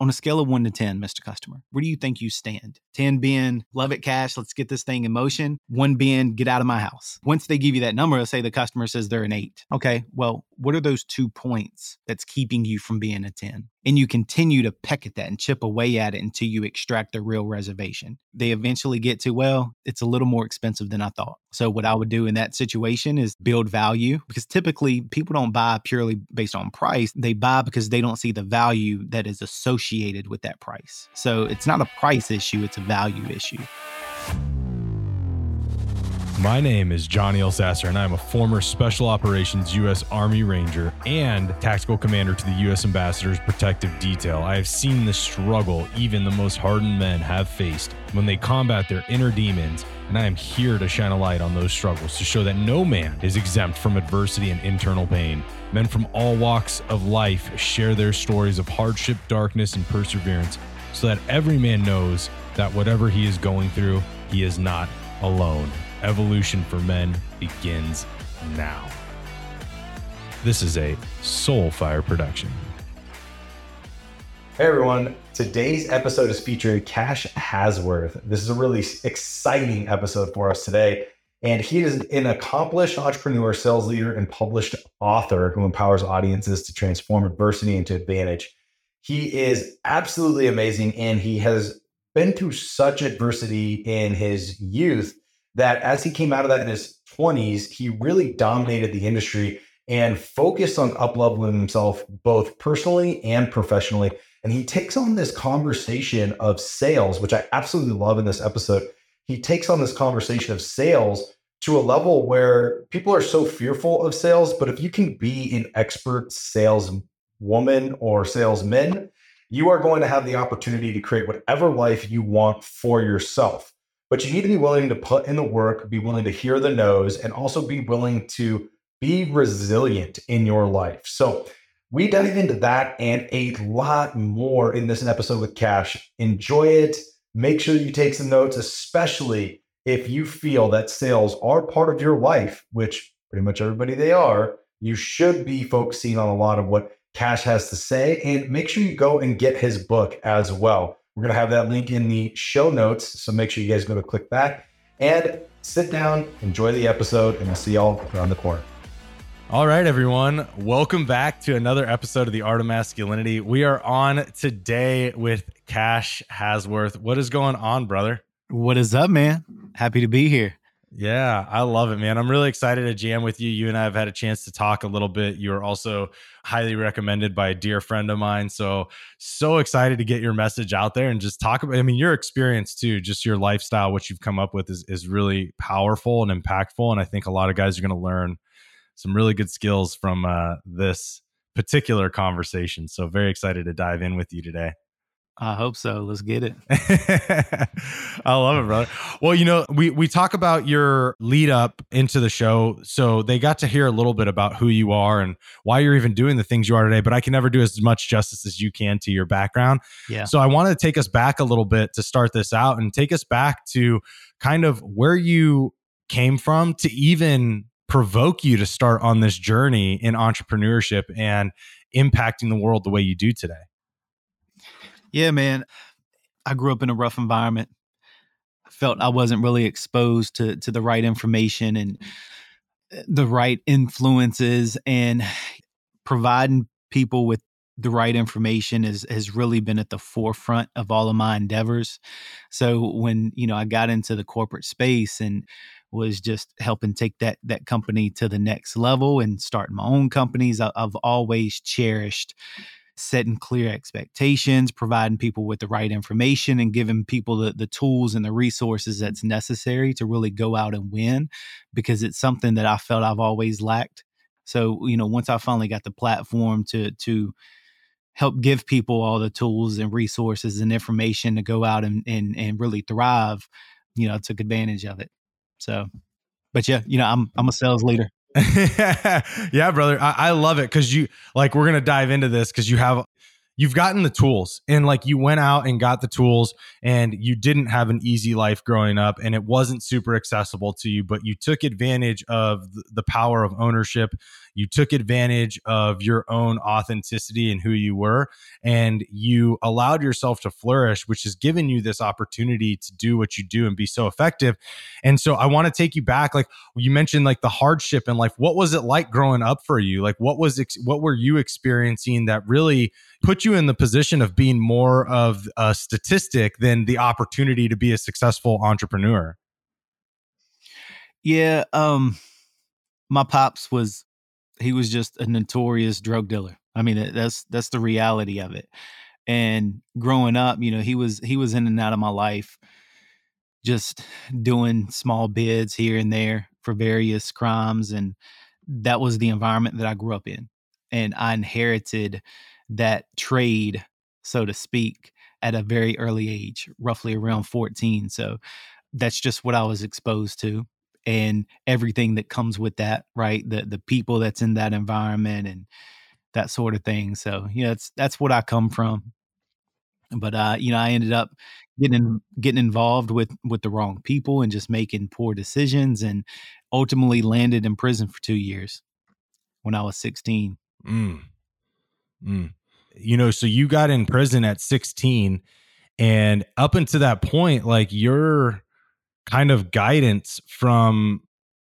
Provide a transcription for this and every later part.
on a scale of one to 10, Mr. Customer, where do you think you stand? 10 being love it Kash, let's get this thing in motion. One being get out of my house. Once they give you that number, let's say the customer says they're an eight. Okay, well, what are those two points that's keeping you from being a 10? And you continue to peck at that and chip away at it until you extract the real reservation. They eventually get to, well, it's a little more expensive than I thought. So, what I would do in that situation is build value because typically people don't buy purely based on price. They buy because they don't see the value that is associated with that price. So, it's not a price issue, it's a value issue. My name is Johnny Elsasser, and I'm a former Special Operations U.S. Army Ranger and Tactical Commander to the U.S. Ambassador's Protective Detail. I have seen the struggle even the most hardened men have faced when they combat their inner demons, and I am here to shine a light on those struggles to show that no man is exempt from adversity and internal pain. Men from all walks of life share their stories of hardship, darkness, and perseverance so that every man knows that whatever he is going through, he is not alone. Evolution for Men begins now. This is a Soulfire production. Hey everyone, today's episode is featuring Kash Hasworth. This is a really exciting episode for us today. And he is an accomplished entrepreneur, sales leader, and published author who empowers audiences to transform adversity into advantage. He is absolutely amazing and he has been through such adversity in his youth that as he came out of that in his 20s, he really dominated the industry and focused on upleveling himself both personally and professionally. And he takes on this conversation of sales, which I absolutely love in this episode. He takes on this conversation of sales to a level where people are so fearful of sales. But if you can be an expert saleswoman or salesman, you are going to have the opportunity to create whatever life you want for yourself. But you need to be willing to put in the work, be willing to hear the no's, and also be willing to be resilient in your life. So, we dive into that and a lot more in this episode with Kash. Enjoy it. Make sure you take some notes, especially if you feel that sales are part of your life, which pretty much everybody they are. You should be focusing on a lot of what Kash has to say, and make sure you go and get his book as well. We're going to have that link in the show notes. So make sure you guys go to click that and sit down, enjoy the episode, and I'll see y'all around the corner. All right, everyone. Welcome back to another episode of The Art of Masculinity. We are on today with Kash Hasworth. What is going on, brother? What is up, man? Happy to be here. Yeah, I love it, man. I'm really excited to jam with you. You and I have had a chance to talk a little bit. You're also highly recommended by a dear friend of mine. So, so excited to get your message out there and just talk about, I mean, your experience too, just your lifestyle, what you've come up with is, is really powerful and impactful. And I think a lot of guys are going to learn some really good skills from uh, this particular conversation. So, very excited to dive in with you today. I hope so. Let's get it. I love it, brother. Well, you know, we we talk about your lead up into the show, so they got to hear a little bit about who you are and why you're even doing the things you are today. But I can never do as much justice as you can to your background. Yeah. So I want to take us back a little bit to start this out and take us back to kind of where you came from to even provoke you to start on this journey in entrepreneurship and impacting the world the way you do today. Yeah, man. I grew up in a rough environment. I felt I wasn't really exposed to to the right information and eh, the right influences and providing people with the right information is has really been at the forefront of all of my endeavors. So when, you know, I got into the corporate space and was just helping take that that company to the next level and starting my own companies, I, I've always cherished setting clear expectations, providing people with the right information, and giving people the, the tools and the resources that's necessary to really go out and win because it's something that I felt I've always lacked. So, you know, once I finally got the platform to to help give people all the tools and resources and information to go out and and, and really thrive, you know, I took advantage of it. So, but yeah, you know, I'm I'm a sales leader. yeah, brother. I, I love it because you like we're gonna dive into this because you have you've gotten the tools and like you went out and got the tools and you didn't have an easy life growing up and it wasn't super accessible to you but you took advantage of the power of ownership. You took advantage of your own authenticity and who you were and you allowed yourself to flourish which has given you this opportunity to do what you do and be so effective. And so i want to take you back like you mentioned like the hardship in life. What was it like growing up for you? Like what was ex- what were you experiencing that really put you in the position of being more of a statistic than the opportunity to be a successful entrepreneur? Yeah, um my pops was he was just a notorious drug dealer. I mean, that's that's the reality of it. And growing up, you know, he was he was in and out of my life just doing small bids here and there for various crimes and that was the environment that I grew up in. And I inherited that trade, so to speak, at a very early age, roughly around 14. So that's just what I was exposed to and everything that comes with that, right? The the people that's in that environment and that sort of thing. So, yeah, that's that's what I come from. But uh, you know, I ended up getting getting involved with with the wrong people and just making poor decisions and ultimately landed in prison for 2 years when I was 16. Mm. Mm you know, so you got in prison at 16 and up until that point like your kind of guidance from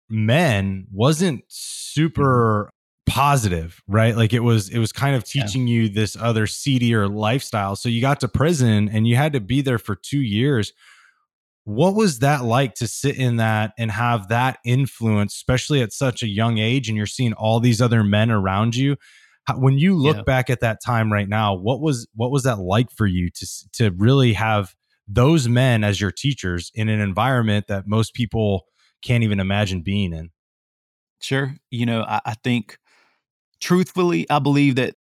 men wasn't mm-hmm. super positive right like it was it was kind of teaching yeah. you this other seedier lifestyle so you got to prison and you had to be there for 2 years what was that like to sit in that and have that influence especially at such a young age and you're seeing all these other men around you how, when you look yeah. back at that time right now, what was what was that like for you to to really have those men as your teachers in an environment that most people can't even imagine being in? Sure, you know, I, I think truthfully, I believe that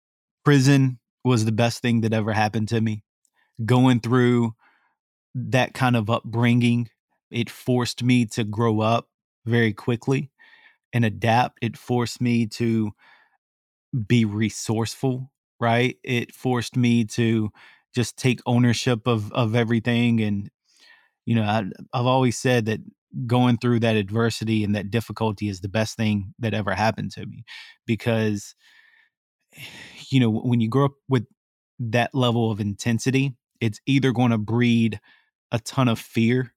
prison was the best thing that ever happened to me. Going through that kind of upbringing, it forced me to grow up very quickly and adapt. It forced me to be resourceful, right? It forced me to just take ownership of of everything and you know, I, I've always said that going through that adversity and that difficulty is the best thing that ever happened to me because you know, when you grow up with that level of intensity, it's either going to breed a ton of fear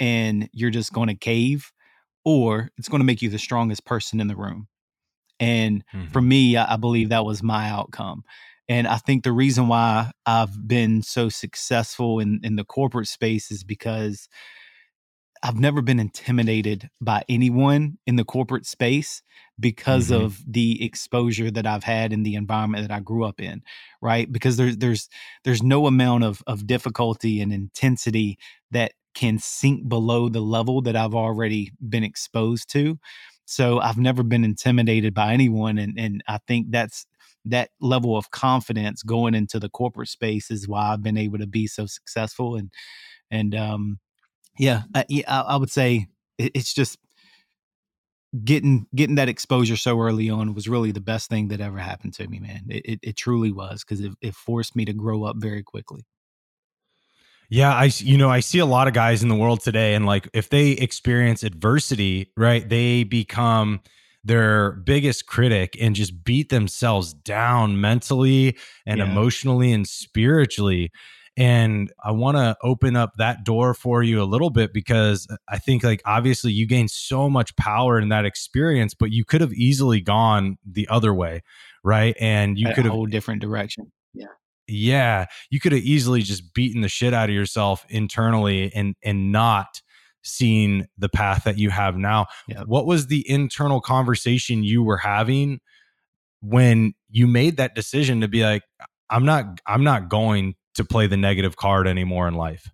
and you're just going to cave or it's going to make you the strongest person in the room and mm-hmm. for me, I, I believe that was my outcome. And I think the reason why I've been so successful in, in the corporate space is because I've never been intimidated by anyone in the corporate space because mm-hmm. of the exposure that I've had in the environment that I grew up in, right? Because there's there's there's no amount of of difficulty and intensity that can sink below the level that I've already been exposed to. So I've never been intimidated by anyone. And, and I think that's that level of confidence going into the corporate space is why I've been able to be so successful. And, and, um, yeah, I, I would say it's just getting getting that exposure so early on was really the best thing that ever happened to me man it, it, it truly was because it, it forced me to grow up very quickly yeah, I you know, I see a lot of guys in the world today and like if they experience adversity, right, they become their biggest critic and just beat themselves down mentally and yeah. emotionally and spiritually. And I want to open up that door for you a little bit because uh, I think, like, obviously, you gained so much power in that experience, but you could have easily gone the other way, right? And you could have a whole different direction. Yeah yeah, you could have easily just beaten the shit out of yourself internally and and not seen the path that you have now. Yep. What was the internal conversation you were having when you made that decision to be like I'm not I'm not going to play the negative card anymore in life?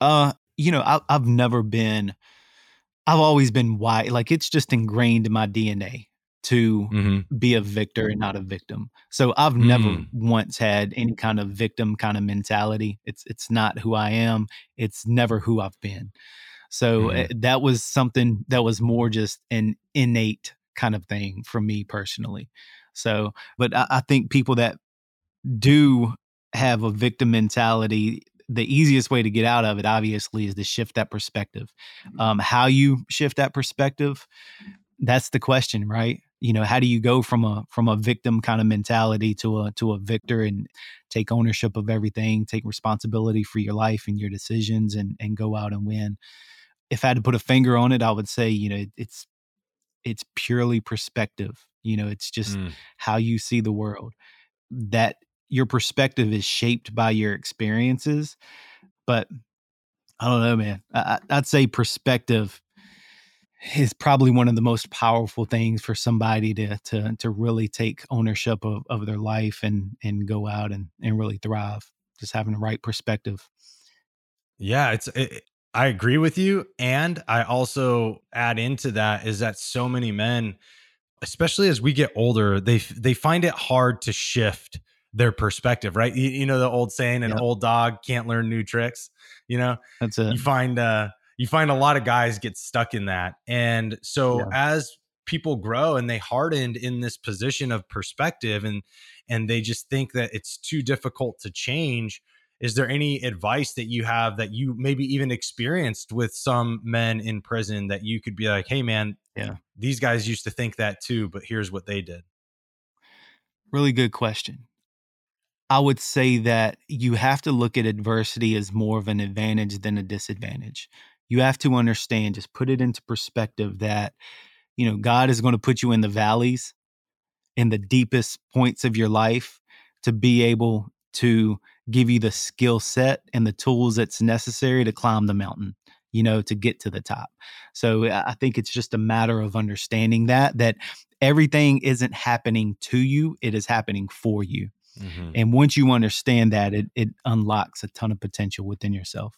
Uh, you know, I, I've never been I've always been white. Like it's just ingrained in my DNA to mm-hmm. be a victor and not a victim. So I've mm. never once had any kind of victim kind of mentality. It's it's not who I am. It's never who I've been. So mm. that was something that was more just an innate kind of thing for me personally. So, but I, I think people that do have a victim mentality, the easiest way to get out of it, obviously, is to shift that perspective. Um, how you shift that perspective, that's the question, right? You know, how do you go from a from a victim kind of mentality to a to a victor and take ownership of everything, take responsibility for your life and your decisions, and and go out and win? If I had to put a finger on it, I would say, you know, it's it's purely perspective. You know, it's just mm. how you see the world. That your perspective is shaped by your experiences, but I don't know, man. I, I'd say perspective is probably one of the most powerful things for somebody to to to really take ownership of, of their life and and go out and and really thrive. Just having the right perspective. Yeah, it's it, I agree with you and I also add into that is that so many men especially as we get older they they find it hard to shift their perspective, right? You, you know the old saying, an yep. old dog can't learn new tricks. You know, that's it. You find uh, you find a lot of guys get stuck in that, and so yeah. as people grow and they hardened in this position of perspective, and and they just think that it's too difficult to change. Is there any advice that you have that you maybe even experienced with some men in prison that you could be like, hey man, yeah, these guys used to think that too, but here's what they did? Really good question. I would say that you have to look at adversity as more of an advantage than a disadvantage. You have to understand, just put it into perspective that, you know, God is going to put you in the valleys, in the deepest points of your life to be able to give you the skill set and the tools that's necessary to climb the mountain you know to get to the top so i think it's just a matter of understanding that that everything isn't happening to you it is happening for you Mm-hmm. And once you understand that, it it unlocks a ton of potential within yourself.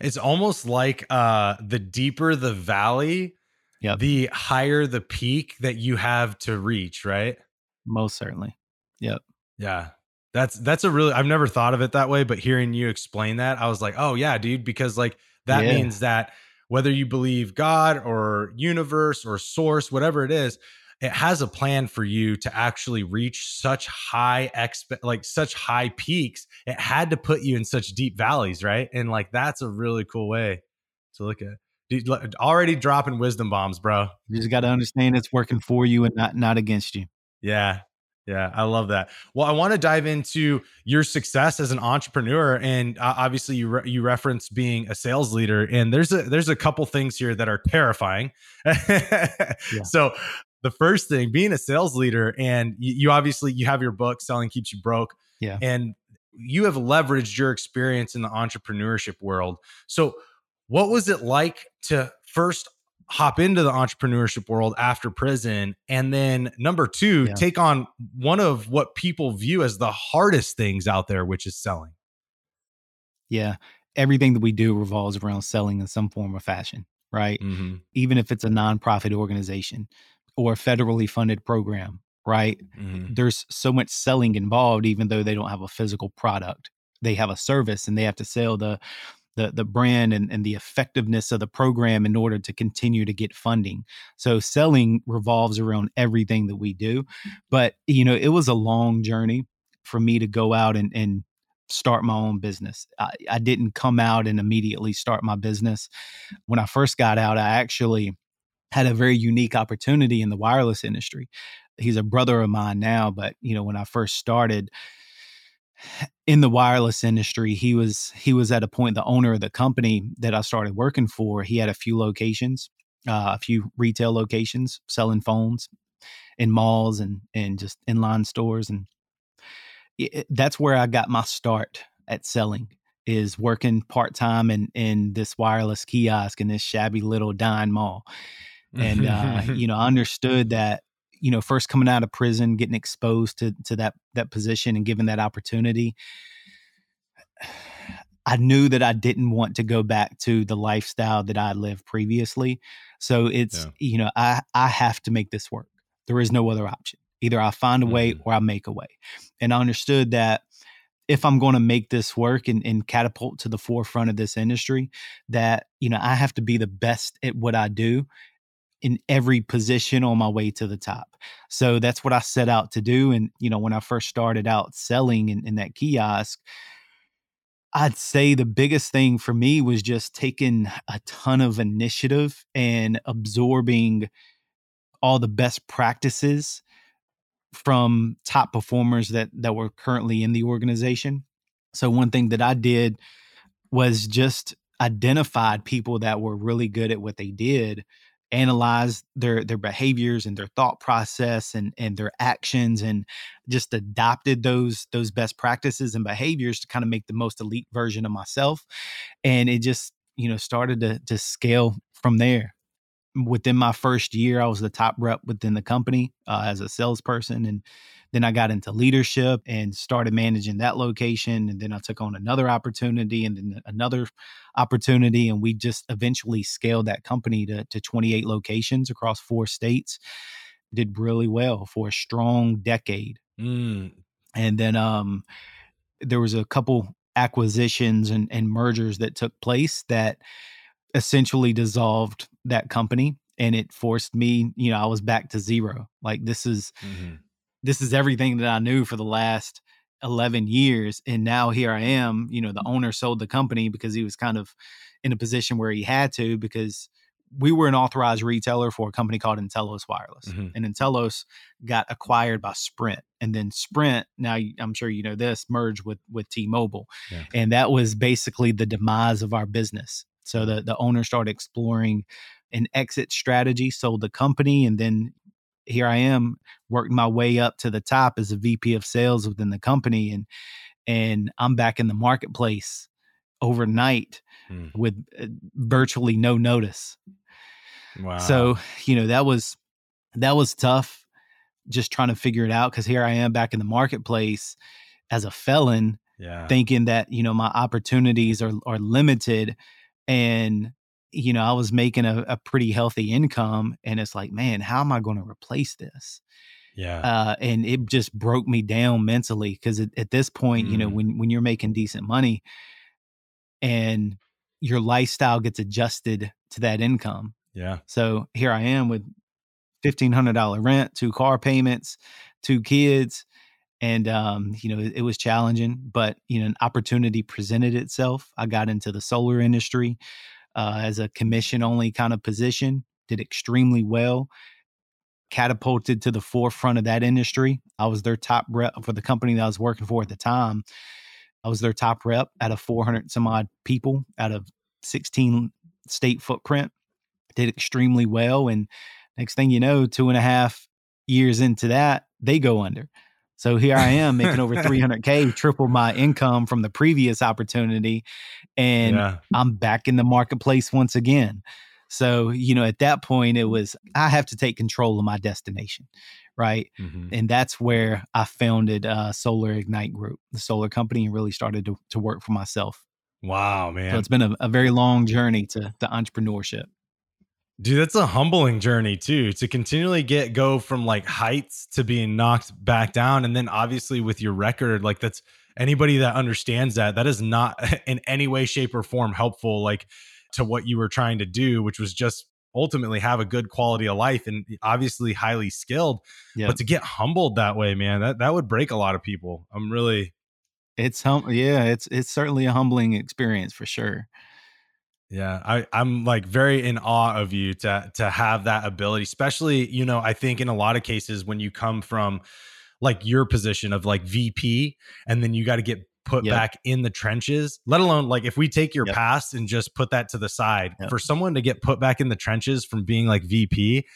It's almost like uh the deeper the valley, yep. the higher the peak that you have to reach, right? Most certainly. Yep. Yeah. That's that's a really I've never thought of it that way, but hearing you explain that, I was like, "Oh yeah, dude, because like that yeah. means that whether you believe God or universe or source, whatever it is, it has a plan for you to actually reach such high exp like such high peaks it had to put you in such deep valleys right and like that's a really cool way to look at Dude, already dropping wisdom bombs bro you just got to understand it's working for you and not not against you yeah yeah, I love that. Well, I want to dive into your success as an entrepreneur, and uh, obviously, you re- you reference being a sales leader, and there's a there's a couple things here that are terrifying. yeah. So, the first thing being a sales leader and you, you, obviously you have your book selling keeps you broke yeah. and you have leveraged your experience in the entrepreneurship world. So what was it like to first hop into the entrepreneurship world after prison? And then number two yeah. take on one of what people view as the hardest things out there which is selling. Yeah. Everything that we do revolves around selling in some form or fashion right? Mm-hmm. even if it's a nonprofit organization or a federally funded program, right? Mm-hmm. There's so much selling involved, even though they don't have a physical product. They have a service and they have to sell the the the brand and, and the effectiveness of the program in order to continue to get funding. So selling revolves around everything that we do. But you know, it was a long journey for me to go out and, and start my own business. I, I didn't come out and immediately start my business. When I first got out, I actually had a very unique opportunity in the wireless industry. He's a brother of mine now, but you know, when I first started in the wireless industry, he was he was at a point the owner of the company that I started working for, he had a few locations, uh, a few retail locations selling phones in malls and and just inline stores and it, that's where I got my start at selling is working part-time in in this wireless kiosk in this shabby little dine mall and uh, you know, I understood that you know, first coming out of prison, getting exposed to to that that position and given that opportunity. I knew that I didn't want to go back to the lifestyle that I lived previously. So it's, yeah. you know, I I have to make this work. There is no other option. Either I find a way mm-hmm. or I make a way. And I understood that if I'm going to make this work and, and catapult to the forefront of this industry, that, you know, I have to be the best at what I do in every position on my way to the top. So that's what I set out to do. And, you know, when I first started out selling in, in that kiosk, I'd say the biggest thing for me was just taking a ton of initiative and absorbing all the best practices from top performers that that were currently in the organization. So one thing that I did was just identified people that were really good at what they did analyze their their behaviors and their thought process and and their actions and just adopted those those best practices and behaviors to kind of make the most elite version of myself and it just you know started to to scale from there within my first year, I was the top rep within the company uh, as a salesperson. And then I got into leadership and started managing that location. And then I took on another opportunity and then another opportunity. And we just eventually scaled that company to, to 28 locations across four states. Did really well for a strong decade. Mm. And then um, there was a couple acquisitions and, and mergers that took place that essentially dissolved that company and it forced me you know i was back to zero like this is mm-hmm. This is everything that i knew for the last 11 years and now here i am you know the owner sold the company because he was kind of in a position where he had to because we were an authorized retailer for a company called nTelos Wireless, mm-hmm. and nTelos got acquired by Sprint, and then Sprint. Now I'm sure you know this merged with with T-Mobile, yeah. and that was basically the demise of our business. So the the owner started exploring an exit strategy, sold the company, and then here I am working my way up to the top as a VP of sales within the company, and and I'm back in the marketplace overnight hmm. with uh, virtually no notice. Wow. So you know that was that was tough, just trying to figure it out because here I am back in the marketplace as a felon, yeah. thinking that you know my opportunities are are limited and you know i was making a, a pretty healthy income and it's like man how am i going to replace this yeah uh, and it just broke me down mentally because at, this point mm. you know mm. when when you're making decent money and your lifestyle gets adjusted to that income yeah so here i am with $1500 rent two car payments two kids and um, you know it, it, was challenging but you know an opportunity presented itself i got into the solar industry uh, as a commission only kind of position did extremely well catapulted to the forefront of that industry. I was their top rep for the company that i was working for at the time. I was their top rep out of 400 some odd people out of 16 state footprint. Did extremely well and next thing you know two and a half years into that they go under so here I am making over 300K, triple my income from the previous opportunity. And yeah. I'm back in the marketplace once again. So, you know, at that point, it was, I have to take control of my destination. Right. Mm-hmm. And that's where I founded uh, Solar Ignite Group, the solar company, and really started to, to work for myself. Wow, man. So it's been a, a very long journey to, to entrepreneurship. Dude, that's a humbling journey too to continually get go from like heights to being knocked back down. And then obviously with your record, like that's anybody that understands that, that is not in any way, shape, or form helpful, like to what you were trying to do, which was just ultimately have a good quality of life and obviously highly skilled. Yep. But to get humbled that way, man, that, that would break a lot of people. I'm really it's hum yeah, it's it's certainly a humbling experience for sure. Yeah, I, I'm like very in awe of you to to have that ability, especially, you know, I think in a lot of cases when you come from like your position of like VP and then you got to get put yep. back in the trenches, let alone like if we take your yep. past and just put that to the side, yep. for someone to get put back in the trenches from being like VP,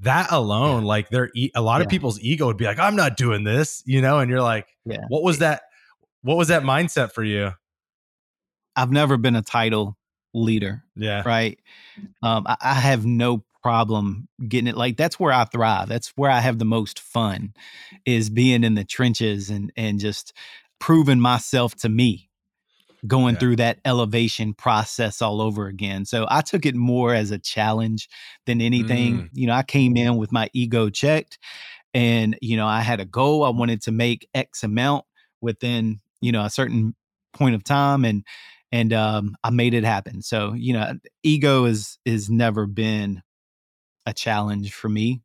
that alone, yeah. like there a lot yeah. of people's ego would be like, I'm not doing this, you know, and you're like, yeah. what was that? What was that mindset for you? I've never been a title leader. Yeah. Right. Um, I, I, have no problem getting it. Like that's where I thrive. That's where I have the most fun is being in the trenches and and just proving myself to me going yeah. through that elevation process all over again. So I took it more as a challenge than anything. Mm. You know, I came in with my ego checked and, you know, I had a goal. I wanted to make X amount within, you know, a certain point of time. And and um, I made it happen. So you know, ego is is never been a challenge for me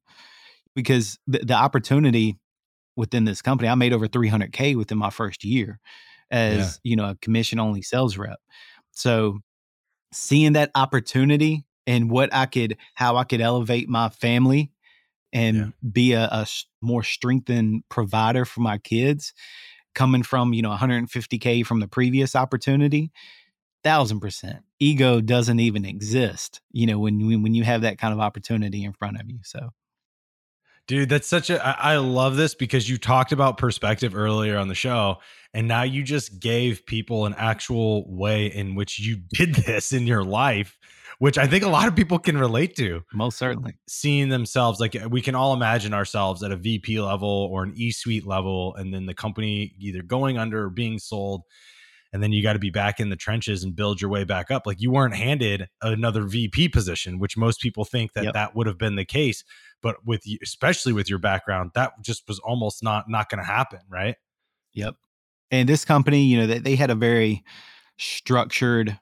because the, the opportunity within this company, I made over 300K within my first year as, yeah. you know, a commission only sales rep. So seeing that opportunity and what I could, how I could elevate my family and yeah. be a, a more strengthened provider for my kids coming from, you know, 150K from the previous opportunity, thousand percent. Ego doesn't even exist, you know, when, when you have that kind of opportunity in front of you. So Dude, that's such a. I love this because you talked about perspective earlier on the show, and now you just gave people an actual way in which you did this in your life, which I think a lot of people can relate to. Most certainly. Seeing themselves, like uh, we can all imagine ourselves at a VP level or an E suite level, and then the company either going under or being sold and then you got to be back in the trenches and build your way back up. Like you weren't handed another vp position which most people think that yep. that would have been the case but with you especially with your background that just was almost not not going to happen right? Yep. And this company you know they, they had a very structured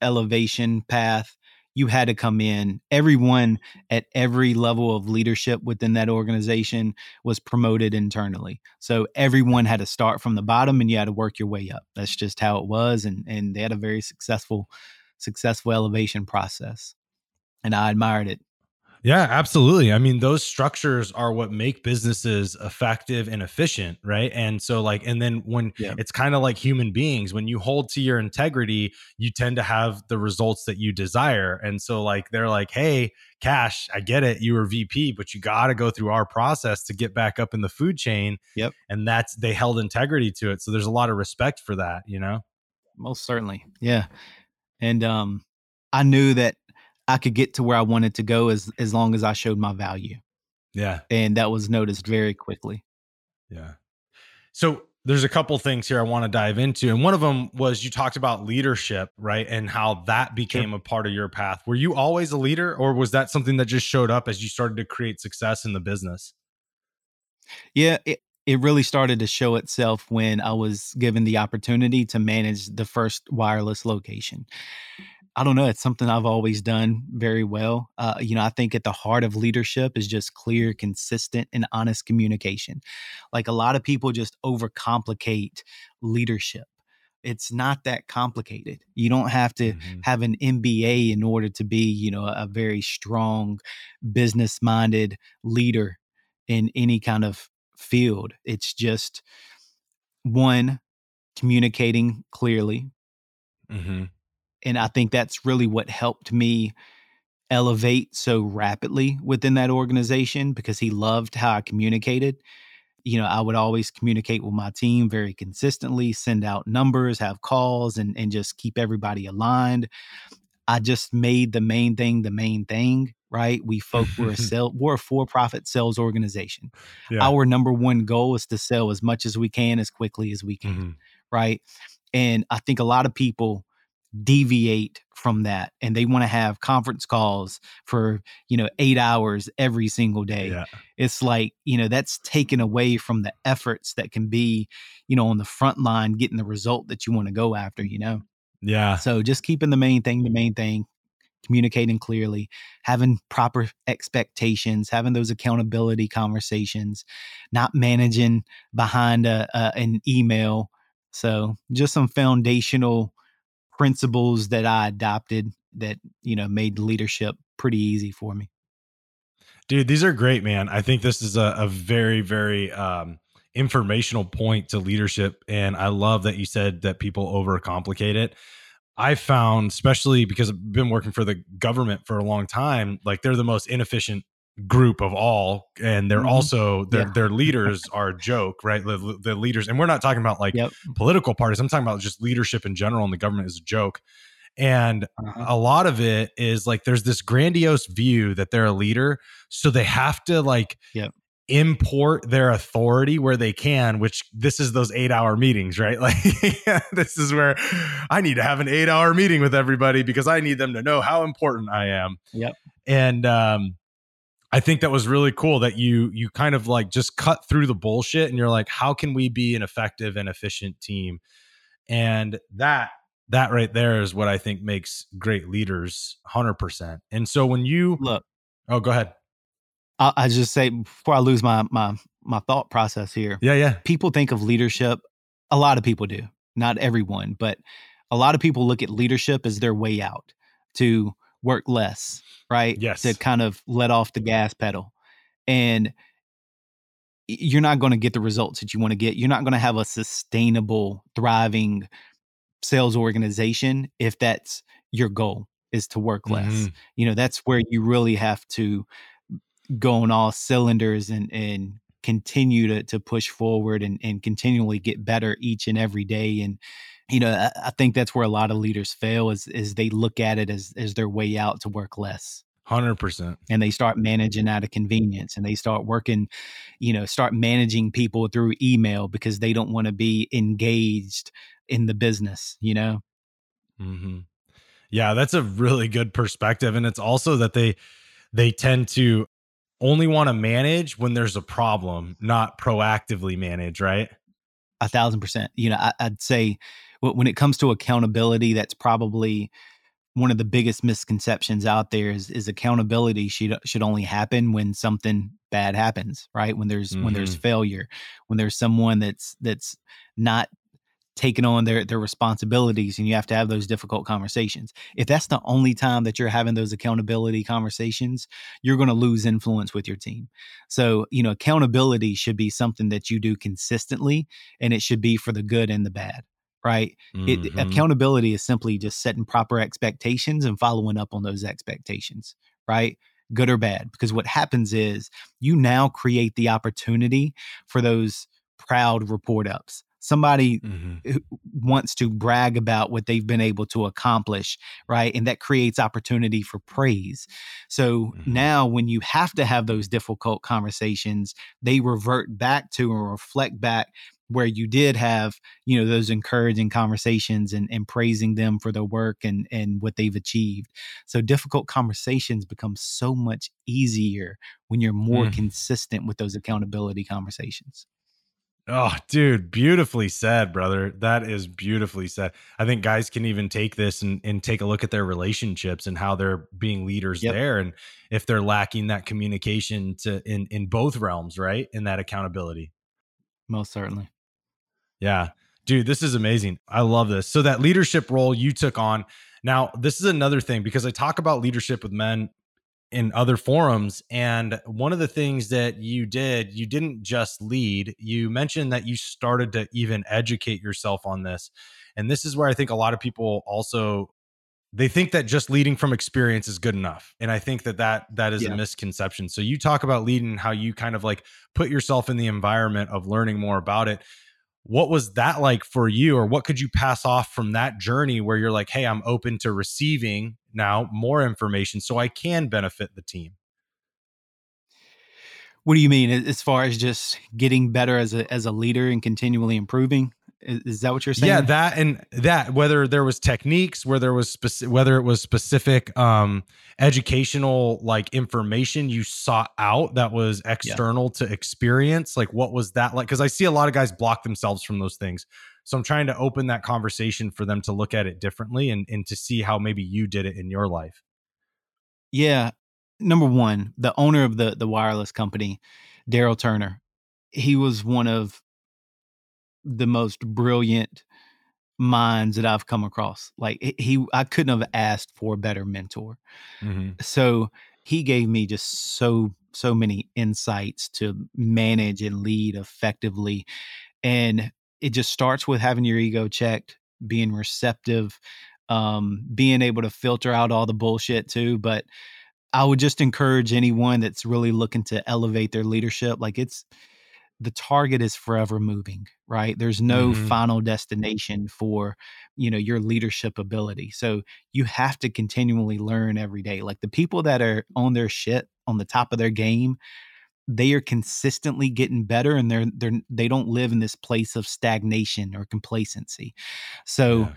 elevation path you had to come in. Everyone at every level of leadership within that organization was promoted internally. So everyone had to start from the bottom and you had to work your way up. That's just how it was. And and they had a very successful, successful elevation process. And I admired it. Yeah, absolutely. I mean, those structures are what make businesses effective and efficient, right? And so, like, and then when yeah. it's kind of like human beings, when you hold to your integrity, you tend to have the results that you desire. And so, like, they're like, hey, Kash, I get it. You were VP, but you got to go through our process to get back up in the food chain. Yep. And that's, they held integrity to it. So there's a lot of respect for that, you know? Most certainly. Yeah. And, um, I knew that I could get to where I wanted to go as as long as I showed my value. Yeah. And that was noticed very quickly. Yeah. So there's a couple things here I want to dive into. And one of them was you talked about leadership, right? And how that became a part of your path. Were you always a leader or was that something that just showed up as you started to create success in the business? Yeah, it, it really started to show itself when I was given the opportunity to manage the first wireless location. I don't know. It's something I've always done very well. Uh, you know, I think at the heart of leadership is just clear, consistent, and honest communication. Like a lot of people just overcomplicate leadership. It's not that complicated. You don't have to mm-hmm. have an MBA in order to be, you know, a very strong, business minded leader in any kind of field. It's just one, communicating clearly. Mm-hmm and I think that's really what helped me elevate so rapidly within that organization because he loved how I communicated. You know, I would always communicate with my team very consistently, send out numbers, have calls, and and just keep everybody aligned. I just made the main thing the main thing, right? We folk we're a sell we're a for-profit sales organization. Yeah. Our number one goal is to sell as much as we can as quickly as we can, mm-hmm. right? And I think a lot of people deviate from that and they want to have conference calls for you know eight hours every single day. Yeah. it's like you know that's taken away from the efforts that can be you know on the front line getting the result that you want to go after you know? Yeah. So just keeping the main thing the main thing communicating clearly having proper expectations having those accountability conversations not managing behind a, a an email. So just some foundational principles that I adopted that, you know, made leadership pretty easy for me. Dude, these are great, man. I think this is a, a very, very um, informational point to leadership. And I love that you said that people overcomplicate it. I found, especially because I've been working for the government for a long time, like they're the most inefficient group of all and they're mm-hmm. also their yeah. their leaders are joke right the, the, leaders and we're not talking about like yep. political parties i'm talking about just leadership in general and the government is a joke and uh-huh. a lot of it is like there's this grandiose view that they're a leader so they have to like yep. import their authority where they can which this is those 8 hour meetings right like this is where i need to have an 8 hour meeting with everybody because i need them to know how important i am yep and um I think that was really cool that you you kind of like just cut through the bullshit and you're like, how can we be an effective and efficient team? And that that right there is what I think makes great leaders 100%. And so when you look, oh, go ahead. I, I just say before I lose my my my thought process here. Yeah, yeah. People think of leadership. A lot of people do, not everyone, but a lot of people look at leadership as their way out to work less, right? Yes. To kind of let off the gas pedal. And you're not going to get the results that you want to get. You're not going to have a sustainable, thriving sales organization if that's your goal is to work less. Mm-hmm. You know, that's where you really have to go on all cylinders and and continue to to push forward and and continually get better each and every day and you know I, I think that's where a lot of leaders fail is is they look at it as as their way out to work less Hundred percent. and they start managing out of convenience and they start working you know start managing people through email because they don't want to be engaged in the business you know Mm-hmm. Yeah, that's a really good perspective, and it's also that they they tend to only want to manage when there's a problem, not proactively manage. Right? a thousand percent you know I, i'd say when it comes to accountability that's probably one of the biggest misconceptions out there is, is accountability should should only happen when something bad happens right? When there's when there's mm-hmm. failure when there's someone that's that's not taking on their their responsibilities and you have to have those difficult conversations. If that's the only time that you're having those accountability conversations you're going to lose influence with your team. So you know accountability should be something that you do consistently and it should be for the good and the bad right it, Mhm. accountability is simply just setting proper expectations and following up on those expectations right good or bad because what happens is you now create the opportunity for those proud report ups somebody Mhm. wants to brag about what they've been able to accomplish, right? And that creates opportunity for praise. So Mhm. now, when you have to have those difficult conversations, they revert back to and reflect back where you did have, you know, those encouraging conversations and, and praising them for their work and and what they've achieved. So difficult conversations become so much easier when you're more Mm. consistent with those accountability conversations. Oh, dude, beautifully said, brother. That is beautifully said. I think guys can even take this and, and take a look at their relationships and how they're being leaders Yep. there and if they're lacking that communication to in in both realms, right? In that accountability. Most certainly. Yeah. Dude, this is amazing. I love this. So that leadership role you took on. Now, this is another thing because I talk about leadership with men in other forums and one of the things that you did, you didn't just lead. You mentioned that you started to even educate yourself on this. And this is where I think a lot of people also they think that just leading from experience is good enough and i think that that that is Yeah. a misconception so you talk about leading how you kind of like put yourself in the environment of learning more about it what was that like for you or what could you pass off from that journey where you're like hey i'm open to receiving now more information so i can benefit the team What do you mean as far as just getting better as a as a leader and continually improving? Is, that what you're saying? yeah that and that whether there was techniques where there was specific whether it was specific um educational like information you sought out that was external to experience like what was that like because i see a lot of guys block themselves from those things so i'm trying to open that conversation for them to look at it differently and, and to see how maybe you did it in your life Yeah. Number one, the owner of the the wireless company, Daryl Turner, he was one of the most brilliant minds that I've come across. Like he- I couldn't have asked for a better mentor. So he gave me just so so many insights to manage and lead effectively. And it just starts with having your ego checked, being receptive, um, being able to filter out all the bullshit too. But I would just encourage anyone that's really looking to elevate their leadership. Like it's the target is forever moving, right? There's no Mhm. final destination for, you know, your leadership ability. So you have to continually learn every day. Like the people that are on their shit on the top of their game, they are consistently getting better and they're they're they don't live in this place of stagnation or complacency. So Yeah.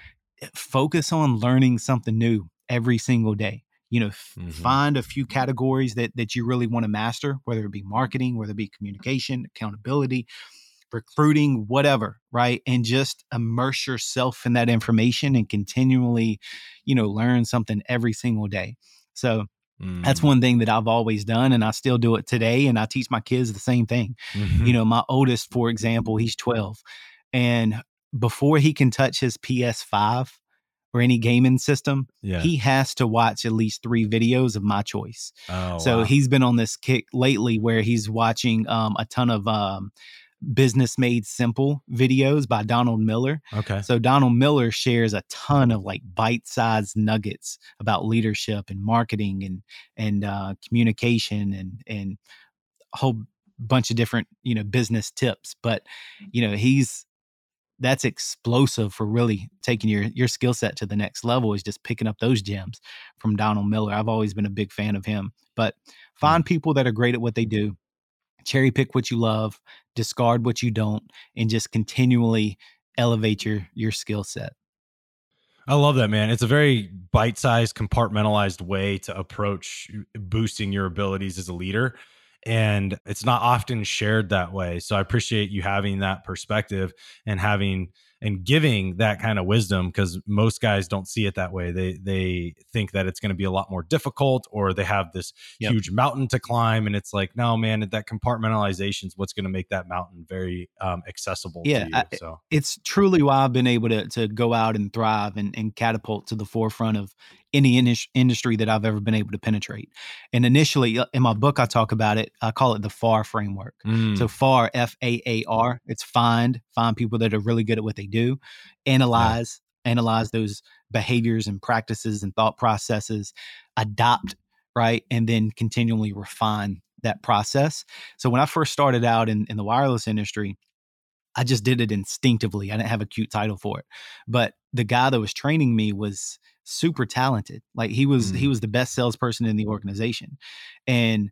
focus on learning something new every single day you know f- Mhm. find a few categories that that you really want to master whether it be marketing whether it be communication accountability recruiting whatever right and just immerse yourself in that information and continually you know learn something every single day so That's Mm. one thing that I've always done, and I still do it today. And I teach my kids the same thing. Mhm. You know, my oldest, for example, he's 12. And before he can touch his PS5 or any gaming system, yeah. he has to watch at least three videos of my choice. oh, so wow. he's been on this kick lately where he's watching um, a ton of um, business made simple videos by Donald Miller. okay. So Donald Miller shares a ton of like bite-sized nuggets about leadership and marketing and and uh, communication and and a whole bunch of different you know business tips. But you know he's that's explosive for really taking your your skill set to the next level is just picking up those gems from Donald Miller. I've always been a big fan of him. But mm. find people that are great at what they do, cherry pick what you love, discard what you don't, and just continually elevate your your skill set. I love that, man. It's a very bite sized, compartmentalized way to approach uh, boosting your abilities as a leader. And it's not often shared that way. So I appreciate you having that perspective and having and giving that kind of wisdom because most guys don't see it that way. They they think that it's going to be a lot more difficult or they have this Yep. huge mountain to climb. And it's like, no, man, that compartmentalization is what's going to make that mountain very um, accessible Yeah, to you. I- so it's truly why I've been able to to go out and thrive and, and catapult to the forefront of any indus- industry that I've ever been able to penetrate. And initially, uh, in my book, I talk about it. I call it the FAAR framework. Mm, So FAAR, F A A R. It's find find people that are really good at what they do, analyze analyze those behaviors and practices and thought processes, adopt right, and then continually refine that process. So when I first started out in in the wireless industry. I just did it instinctively. I didn't have a cute title for it. But the guy that was training me was super talented. Like he was he Mm. was the best salesperson in the organization. And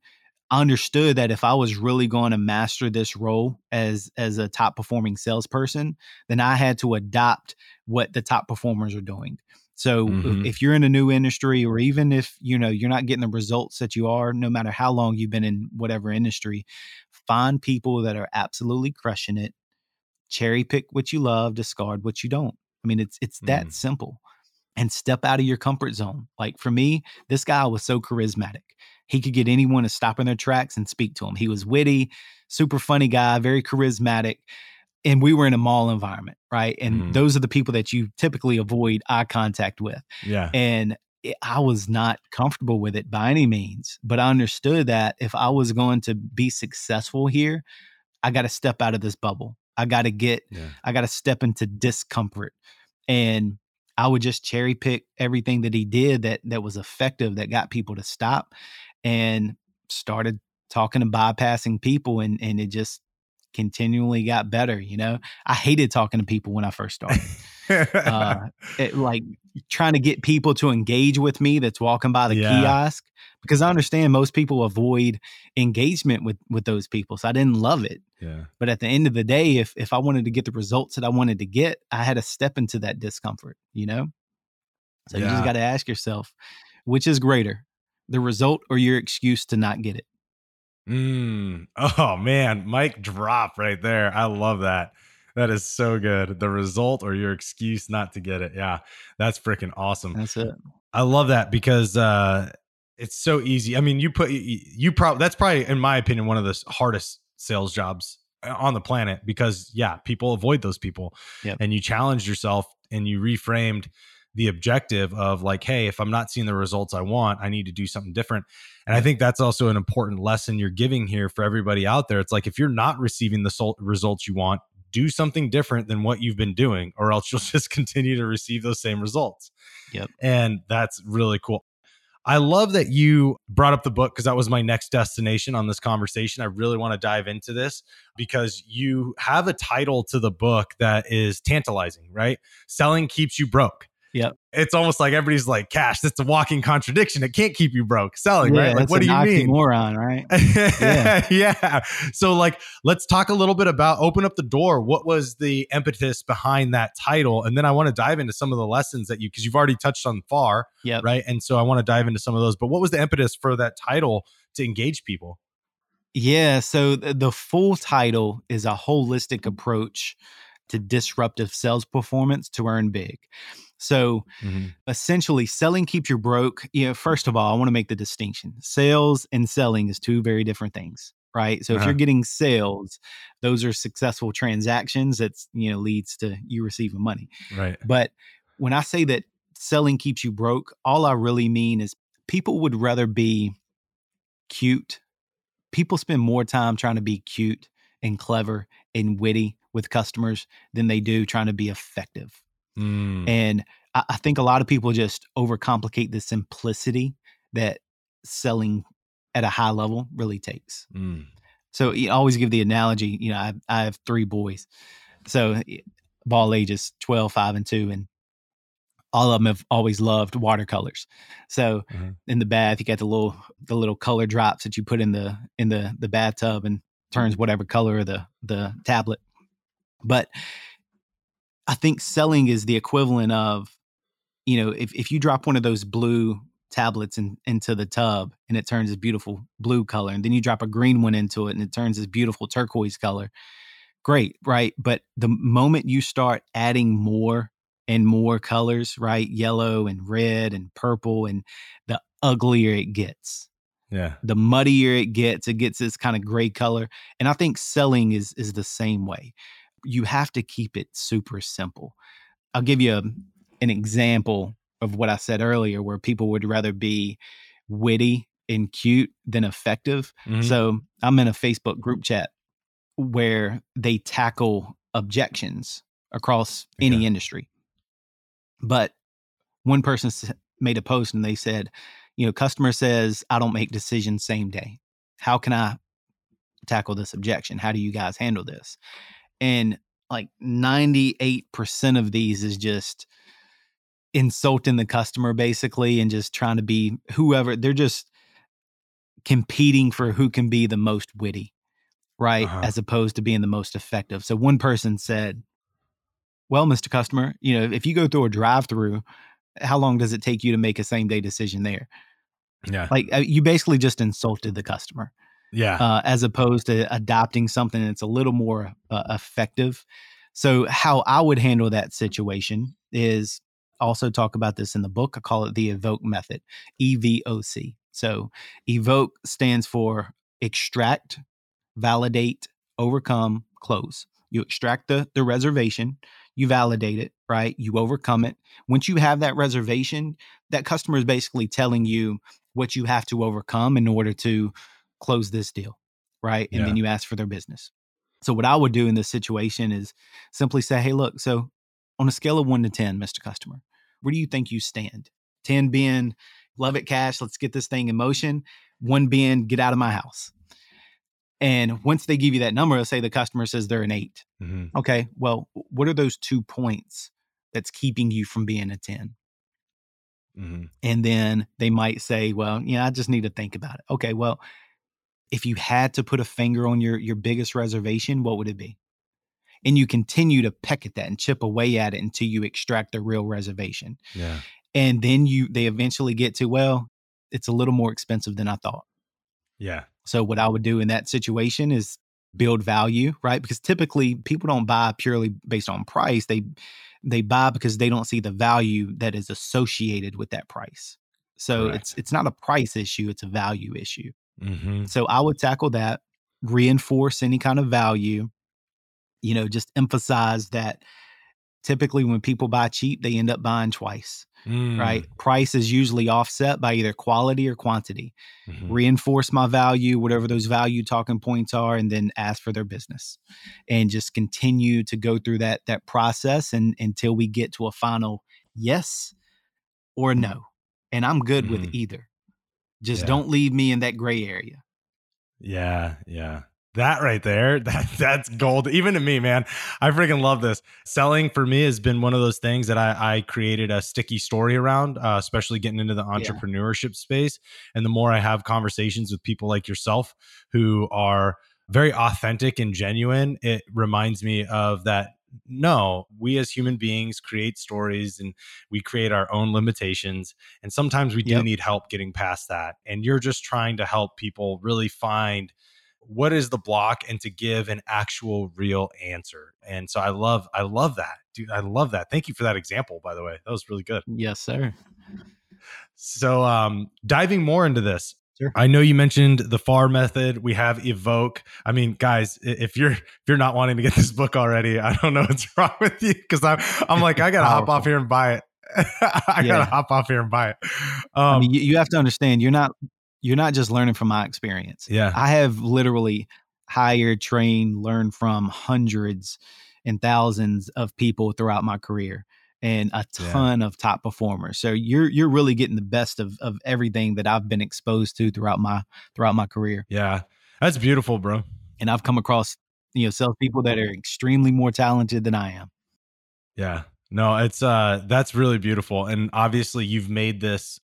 I understood that if I was really going to master this role as as a top performing salesperson, then I had to adopt what the top performers are doing. So Mhm. if you're in a new industry or even if you know you're not getting the results that you are no matter how long you've been in whatever industry, find people that are absolutely crushing it cherry pick what you love, discard what you don't. I mean, it's it's that Mm. simple. And step out of your comfort zone. Like for me, this guy was so charismatic. He could get anyone to stop in their tracks and speak to him. He was witty, super funny guy, very charismatic. And we were in a mall environment, right? And Mhm. those are the people that you typically avoid eye contact with yeah. and I was not comfortable with it by any means. But I understood that if I was going to be successful here, I got to step out of this bubble. I got to get, Yeah. I got to step into discomfort, and I would just cherry pick everything that he did that that was effective, that got people to stop, and started talking to bypassing people, and and it just continually got better. You know, I hated talking to people when I first started uh, it, like trying to get people to engage with me that's walking by the Yeah. kiosk because I understand most people avoid engagement with with those people. So I didn't love it. yeah. But at the end of the day, if if I wanted to get the results that I wanted to get, I had to step into that discomfort, you know? So you just got to ask yourself, which is greater, the result or your excuse to not get it? Mm. Oh man, mic drop right there. I love that. That is so good. The result or your excuse not to get it. Yeah, that's freaking awesome. That's it. I love that because uh it's so easy. I mean, you put you, probably that's probably in my opinion one of the hardest sales jobs uh, on the planet because yeah, people avoid those people. Yep. And you challenged yourself and you reframed the objective of like, hey, if I'm not seeing the results I want, I need to do something different. And I think that's also an important lesson you're giving here for everybody out there. It's like if you're not receiving the sol- results you want, do something different than what you've been doing, or else you'll just continue to receive those same results. Yep. And that's really cool. I love that you brought up the book because that was my next destination on this conversation. I really want to dive into this because you have a title to the book that is tantalizing, right? Selling keeps you broke. Yep. It's almost like everybody's like, Kash, that's a walking contradiction. It can't keep you broke. Selling, right? Like, what do you mean? oxymoron, right? yeah. yeah. So like let's talk a little bit about open up the door. What was the impetus behind that title? And then I want to dive into some of the lessons that you because you've already touched on FAAR, Yep. right? And so I want to dive into some of those. But what was the impetus for that title to engage people? Yeah. So the full title is a holistic approach to disruptive sales performance to earn big. So mm-hmm. essentially, selling keeps you broke. You know, first of all, I want to make the distinction: sales and selling is two very different things, right? So uh-huh. if you're uh-huh. getting sales, those are successful transactions that you know leads to you receiving money, right? But when I say that selling keeps you broke, all I really mean is people would rather be cute. People spend more time trying to be cute and clever and witty with customers than they do trying to be effective. Mm. And I, I, think a lot of people just overcomplicate the simplicity that selling at a high level really takes. Mm. So you always give the analogy, you know, I, I have three boys. So ball ages 12, 5, and 2. And all of them have always loved watercolors. So mm-hmm. in the bath, you got the little the little color drops that you put in the in the the bathtub and turns whatever color the the tablet. But I think selling is the equivalent of, you know, if, if you drop one of those blue tablets in, into the tub and it turns this beautiful blue color, and then you drop a green one into it and it turns this beautiful turquoise color, great, right? But the moment you start adding more and more colors, right? Yellow and red and purple, and the uglier it gets. Yeah. The muddier it gets, it gets this kind of gray color. And I think selling is is the same way you have to keep it super simple. I'll give you a, an example of what I said earlier, where people would rather be witty and cute than effective. Mm-hmm. So I'm in a Facebook group chat where they tackle objections across okay. any industry. But one person made a post and they said, you know, customer says, I don't make decisions same day. How can I tackle this objection? How do you guys handle this? And like 98% of these is just insulting the customer basically and just trying to be whoever they're just competing for who can be the most witty right uh-huh. as opposed to being the most effective. So one person said well mr customer you know if you go through a drive through how long does it take you to make a same day decision there? Yeah. Like uh, you basically just insulted the customer yeah. Uh, as opposed to adopting something that's a little more uh, effective. So, how I would handle that situation is also talk about this in the book. I call it the EVOC method, E V O C. So, EVOC stands for extract, validate, overcome, close. You extract the, the reservation, you validate it, right? You overcome it. Once you have that reservation, that customer is basically telling you what you have to overcome in order to close this deal, right? And yeah. then you ask for their business. So what I would do in this situation is simply say, "Hey, look, so on a scale of 1 to 10, Mr. Customer, where do you think you stand? 10 being love it Kash, let's get this thing in motion, 1 being get out of my house." And once they give you that number, let's say the customer says they're an 8. Mm-hmm. Okay, well, what are those two points that's keeping you from being a 10? Mm-hmm. And then they might say, well, yeah, I just need to think about it. Okay, well, if you had to put a finger on your your biggest reservation, what would it be? And you continue to peck at that and chip away at it until you extract the real reservation. Yeah. And then you they eventually get to, well, it's a little more expensive than I thought. Yeah. So what I would do in that situation is build value, right? Because typically people don't buy purely based on price. They they buy because they don't see the value that is associated with that price. So right. it's it's not a price issue, it's a value issue. Mm-hmm. So I would tackle that, reinforce any kind of value, you know, just emphasize that typically when people buy cheap, they end up buying twice. Mm. Right. Price is usually offset by either quality or quantity. Mm-hmm. Reinforce my value, whatever those value talking points are, and then ask for their business. And just continue to go through that that process and until we get to a final yes or no. And I'm good mm-hmm. with either. Just yeah. don't leave me in that gray area. Yeah, yeah. That right there, that that's gold. Even to me, man, I freaking love this. Selling for me has been one of those things that I, I created a sticky story around, uh, especially getting into the entrepreneurship yeah. space. And the more I have conversations with people like yourself who are very authentic and genuine, it reminds me of that no, we as human beings create stories and we create our own limitations. And sometimes we do yep. need help getting past that. And you're just trying to help people really find what is the block and to give an actual real answer. And so I love I love that. Dude, I love that. Thank you for that example by the way. That was really good. Yes, sir. So um diving more into this. Sure. I know you mentioned the FAAR method. We have EVOC. I mean, guys, if you're if you're not wanting to get this book already, I don't know what's wrong with you because I'm I'm like I gotta hop off here and buy it. I Yeah. gotta hop off here and buy it. Um, I mean, you, you have to understand you're not you're not just learning from my experience. yeah, I have literally hired, trained, learned from hundreds and thousands of people throughout my career and a Yeah. ton of top performers. So you're you're really getting the best of of everything that I've been exposed to throughout my throughout my career. yeah, that's beautiful, bro. And I've come across, you know, salespeople that are extremely more talented than I am. Yeah. No, it's uh that's really beautiful. And obviously you've made this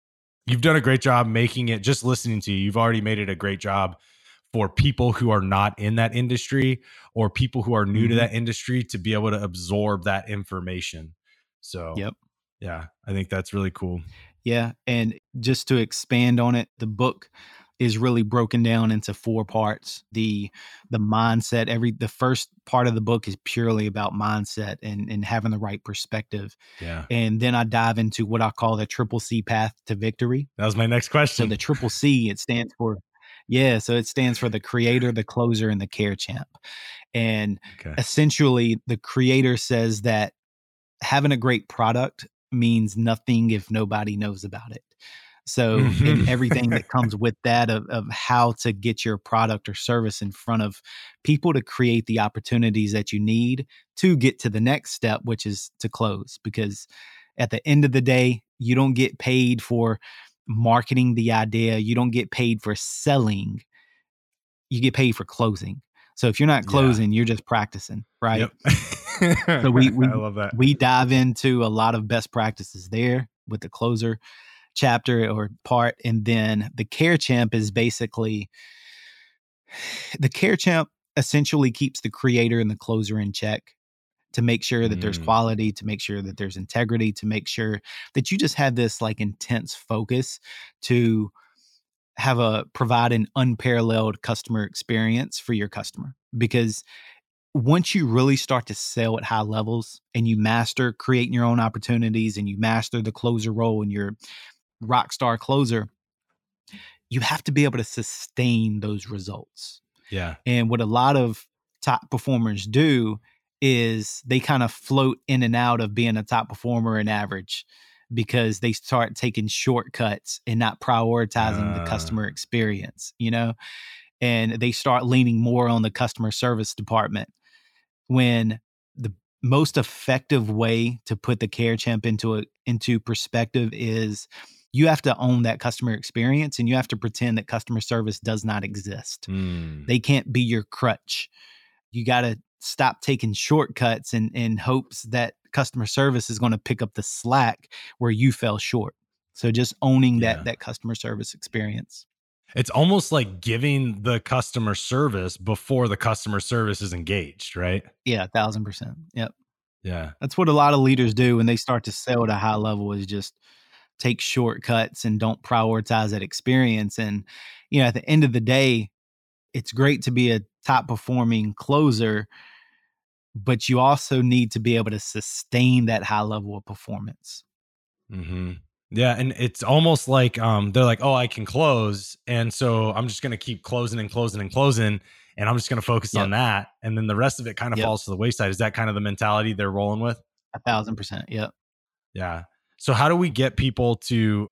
you've done a great job making it just listening to you. You've already made it a great job for people who are not in that industry or people who are new to Mhm. that industry to be able to absorb that information. So Yep. yeah, I think that's really cool. Yeah, and just to expand on it, the book is really broken down into four parts. The the mindset, every the first part of the book is purely about mindset and and having the right perspective. Yeah. And then I dive into what I call the triple C path to victory. That was my next question So the triple C, it stands for yeah, so it stands for the creator, the closer, and the care champ. And okay. essentially the creator says that having a great product means nothing if nobody knows about it so Mhm. everything that comes with that of, of how to get your product or service in front of people to create the opportunities that you need to get to the next step which is to close because at the end of the day you don't get paid for marketing the idea you don't get paid for selling you get paid for closing so if you're not Yeah. closing you're just practicing right Yep. So we- we- I love that. we dive into a lot of best practices there with the closer chapter or part and then the care champ is basically the care champ essentially keeps the creator and the closer in check to make sure that there's Mm. quality to make sure that there's integrity to make sure that you just have this like intense focus to have a provide an unparalleled customer experience for your customer because once you really start to sell at high levels and you master creating your own opportunities and you master the closer role and you're rock star closer you have to be able to sustain those results yeah. and what a lot of top performers do is they kind of float in and out of being a top performer and average because they start taking shortcuts and not prioritizing the Ah. customer experience, you know? And they start leaning more on the customer service department when the most effective way to put the care champ into a, into perspective is you have to own that customer experience and you have to pretend that customer service does not exist Mm. they can't be your crutch. You got to stop taking shortcuts and in hopes that customer service is going to pick up the slack where you fell short. So just owning Yeah. that that customer service experience. It's almost like giving the customer service before the customer service is engaged, right? Yeah, a thousand percent. Yep. Yeah. That's what a lot of leaders do when they start to sell at a high level is just take shortcuts and don't prioritize that experience. And, you know, at the end of the day, it's great to be a top performing closer, but you also need to be able to sustain that high level of performance. hmm Yeah, and it's almost like um, they're like, "Oh, I can close," and so I'm just going to keep closing and closing and closing, and I'm just going to focus on that, and then the rest of it kind of Yep. falls to the wayside. Is that kind of the mentality they're rolling with? A thousand percent. Yep. Yeah. So how do we get people to?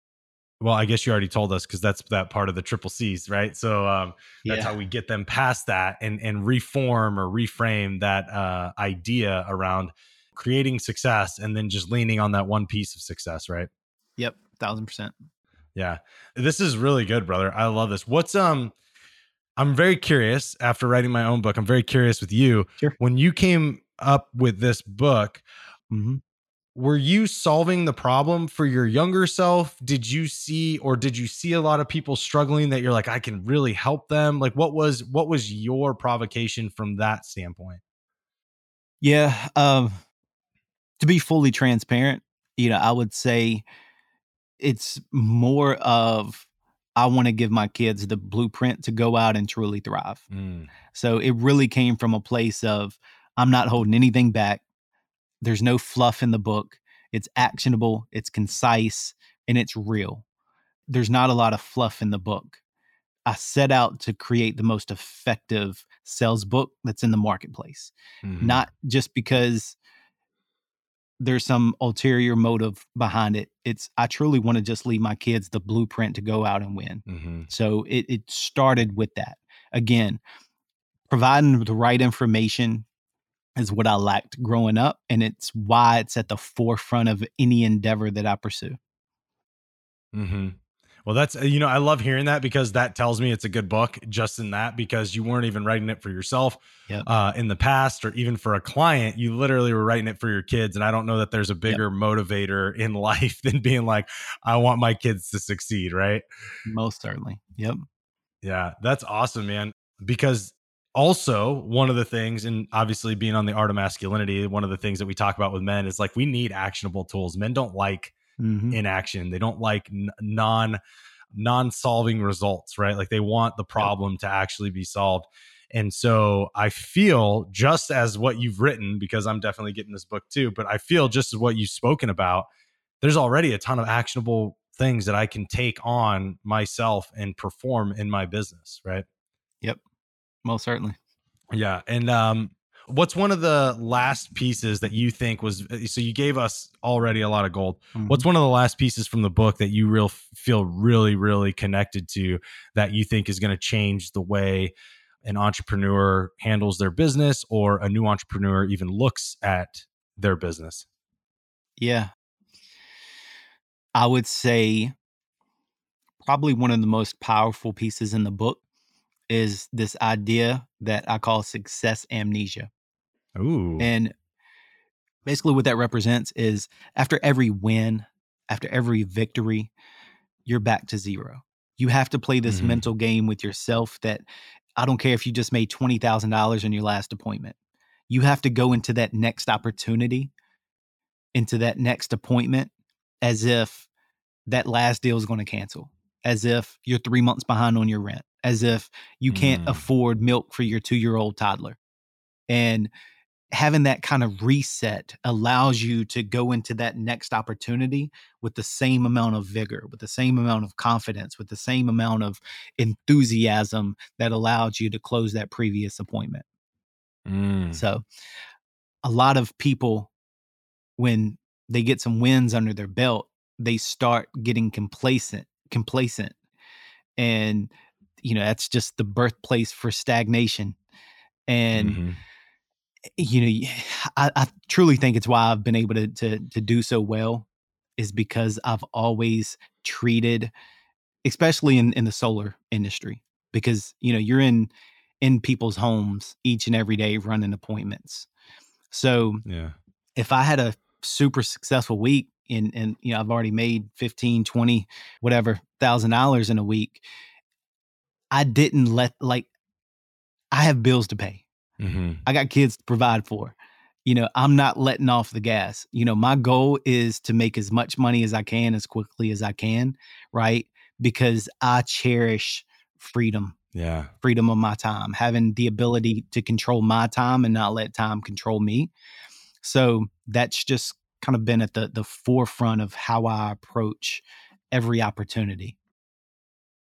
Well, I guess you already told us because that's that part of the triple C's, right? So um, that's yeah. how we get them past that and and reform or reframe that uh, idea around creating success, and then just leaning on that one piece of success, right? Yep. Thousand percent. Yeah. This is really good, brother. I love this. What's um I'm very curious after writing my own book. I'm very curious with you. Sure. When you came up with this book, hmm were you solving the problem for your younger self? Did you see or did you see a lot of people struggling that you're like I can really help them? Like what was what was your provocation from that standpoint? Yeah. Um, to be fully transparent, you know, I would say it's more of I want to give my kids the blueprint to go out and truly thrive. Mm. So it really came from a place of I'm not holding anything back. There's no fluff in the book. It's actionable, it's concise, and it's real. There's not a lot of fluff in the book. I set out to create the most effective sales book that's in the marketplace, Mhm. not just because there's some ulterior motive behind it. It's I truly want to just leave my kids the blueprint to go out and win. Mhm. So it, it started with that. Again, providing the right information is what I lacked growing up. And it's why it's at the forefront of any endeavor that I pursue. hmm Well, that's uh, you know I love hearing that because that tells me it's a good book just in that because you weren't even writing it for yourself Yep. uh, in the past or even for a client. You literally were writing it for your kids, and I don't know that there's a bigger motivator in life than being like, I want my kids to succeed, right? Most certainly. Yep. Yeah, that's awesome, man. Because also one of the things, and obviously being on the art of masculinity, one of the things that we talk about with men is like we need actionable tools. Men don't like Mhm. inaction. They don't like n- non non solving results, right? Like they want the problem to actually be solved. And so I feel just as what you've written, because I'm definitely getting this book too, but I feel just as what you've spoken about, there's already a ton of actionable things that I can take on myself and perform in my business, right? Yep. Most certainly. Yeah. And um what's one of the last pieces that you think was uh, so you gave us already a lot of gold. Mhm. What's one of the last pieces from the book that you real feel really really connected to that you think is going to change the way an entrepreneur handles their business or a new entrepreneur even looks at their business? Yeah. I would say probably one of the most powerful pieces in the book is this idea that I call success amnesia. Ooh. And basically, what that represents is after every win, after every victory, you're back to zero. You have to play this Mhm. mental game with yourself that I don't care if you just made $20,000 in your last appointment. You have to go into that next opportunity, into that next appointment, as if that last deal is going to cancel, as if you're three months behind on your rent, as if you can't Mm. afford milk for your two year old toddler. And having that kind of reset allows you to go into that next opportunity with the same amount of vigor, with the same amount of confidence, with the same amount of enthusiasm that allowed you to close that previous appointment. Mm. So, a lot of people, when they get some wins under their belt, they start getting complacent, complacent, and you know that's just the birthplace for stagnation. And Mhm. You know, I, I, truly think it's why I've been able to to to do so well is because I've always treated, especially in in the solar industry, because you know you're in in people's homes each and every day running appointments. So yeah. if I had a super successful week and and you know I've already made 15, 20, whatever thousand dollars in a week, I didn't let like I have bills to pay. Mhm. I got kids to provide for. You know, I'm not letting off the gas. You know, my goal is to make as much money as I can as quickly as I can, right? Because I cherish freedom, Yeah. freedom of my time, having the ability to control my time and not let time control me. So that's just kind of been at the the forefront of how I approach every opportunity.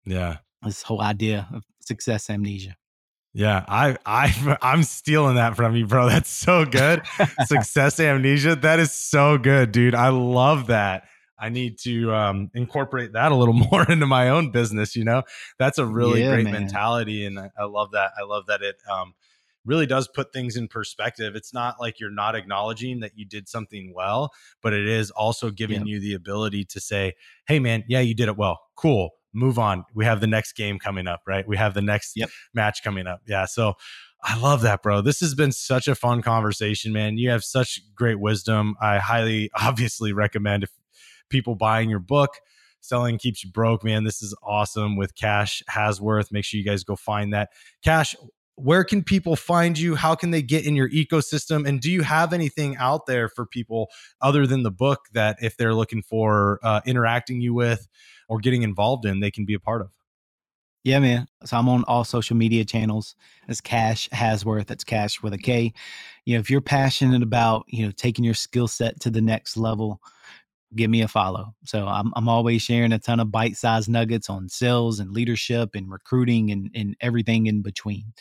Yeah. This whole idea of success amnesia. Yeah, I I I'm stealing that from you, bro. That's so good. Success amnesia. That is so good, dude. I love that. I need to um, incorporate that a little more into my own business. You know, that's a really Yeah, great man. mentality, and I, I love that. I love that it um, really does put things in perspective. It's not like you're not acknowledging that you did something well, but it is also giving Yep. you the ability to say, "Hey, man, yeah, you did it well. Cool. Move on. We have the next game coming up, right? We have the next Yep. match coming up. Yeah. So I love that, bro. This has been such a fun conversation, man. You have such great wisdom. I highly, obviously, recommend if people buying your book. Selling keeps you broke, man. This is awesome with Kash Hasworth. Make sure you guys go find that. Kash, where can people find you? How can they get in your ecosystem? And do you have anything out there for people other than the book that if they're looking for uh, interacting you with or getting involved in, they can be a part of? Yeah, man. So I'm on all social media channels. It's Kash Hasworth. That's Kash with a K. You know, if you're passionate about you know taking your skill set to the next level, give me a follow. So I'm I'm always sharing a ton of bite-sized nuggets on sales and leadership and recruiting and and everything in between.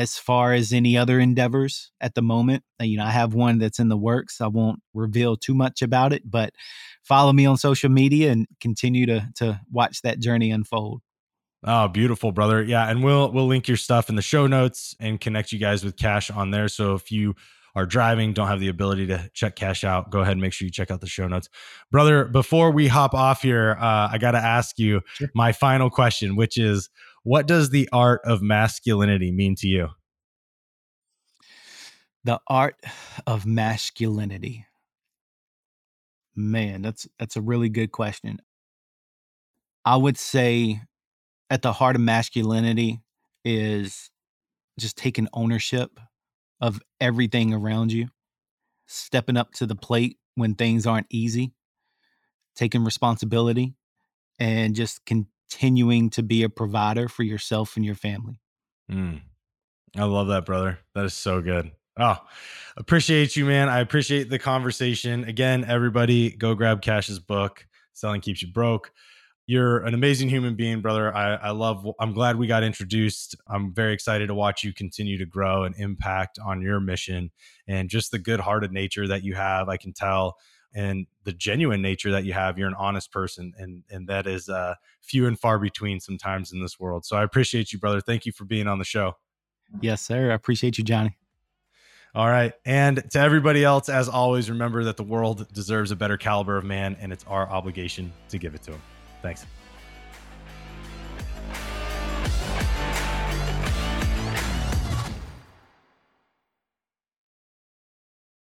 As far as any other endeavors at the moment, uh, you know, I have one that's in the works. I won't reveal too much about it, but follow me on social media and continue to to watch that journey unfold. Oh, beautiful, brother. Yeah, and we'll we'll link your stuff in the show notes and connect you guys with Kash on there. So if you are driving, don't have the ability to check Kash out, go ahead and make sure you check out the show notes, brother. Before we hop off here, uh, I got to ask you sure. my final question, which is, what does the art of masculinity mean to you? The art of masculinity. Man, that's that's a really good question. I would say at the heart of masculinity is just taking ownership of everything around you, stepping up to the plate when things aren't easy, taking responsibility, and just continuing to be a provider for yourself and your family. Mm. I love that, brother. That is so good. Oh, appreciate you, man. I appreciate the conversation. Again, everybody go grab Kash's book, Selling Keeps You Broke you're an amazing human being, brother. I, I love, I'm glad we got introduced. I'm very excited to watch you continue to grow and impact on your mission and just the good hearted nature that you have. I can tell and the genuine nature that you have. You're an honest person, and and that is uh, few and far between sometimes in this world. So I appreciate you, brother. Thank you for being on the show. Yes, sir. I appreciate you, Johnny. All right. And to everybody else, as always, remember that the world deserves a better caliber of man, and it's our obligation to give it to him. Thanks.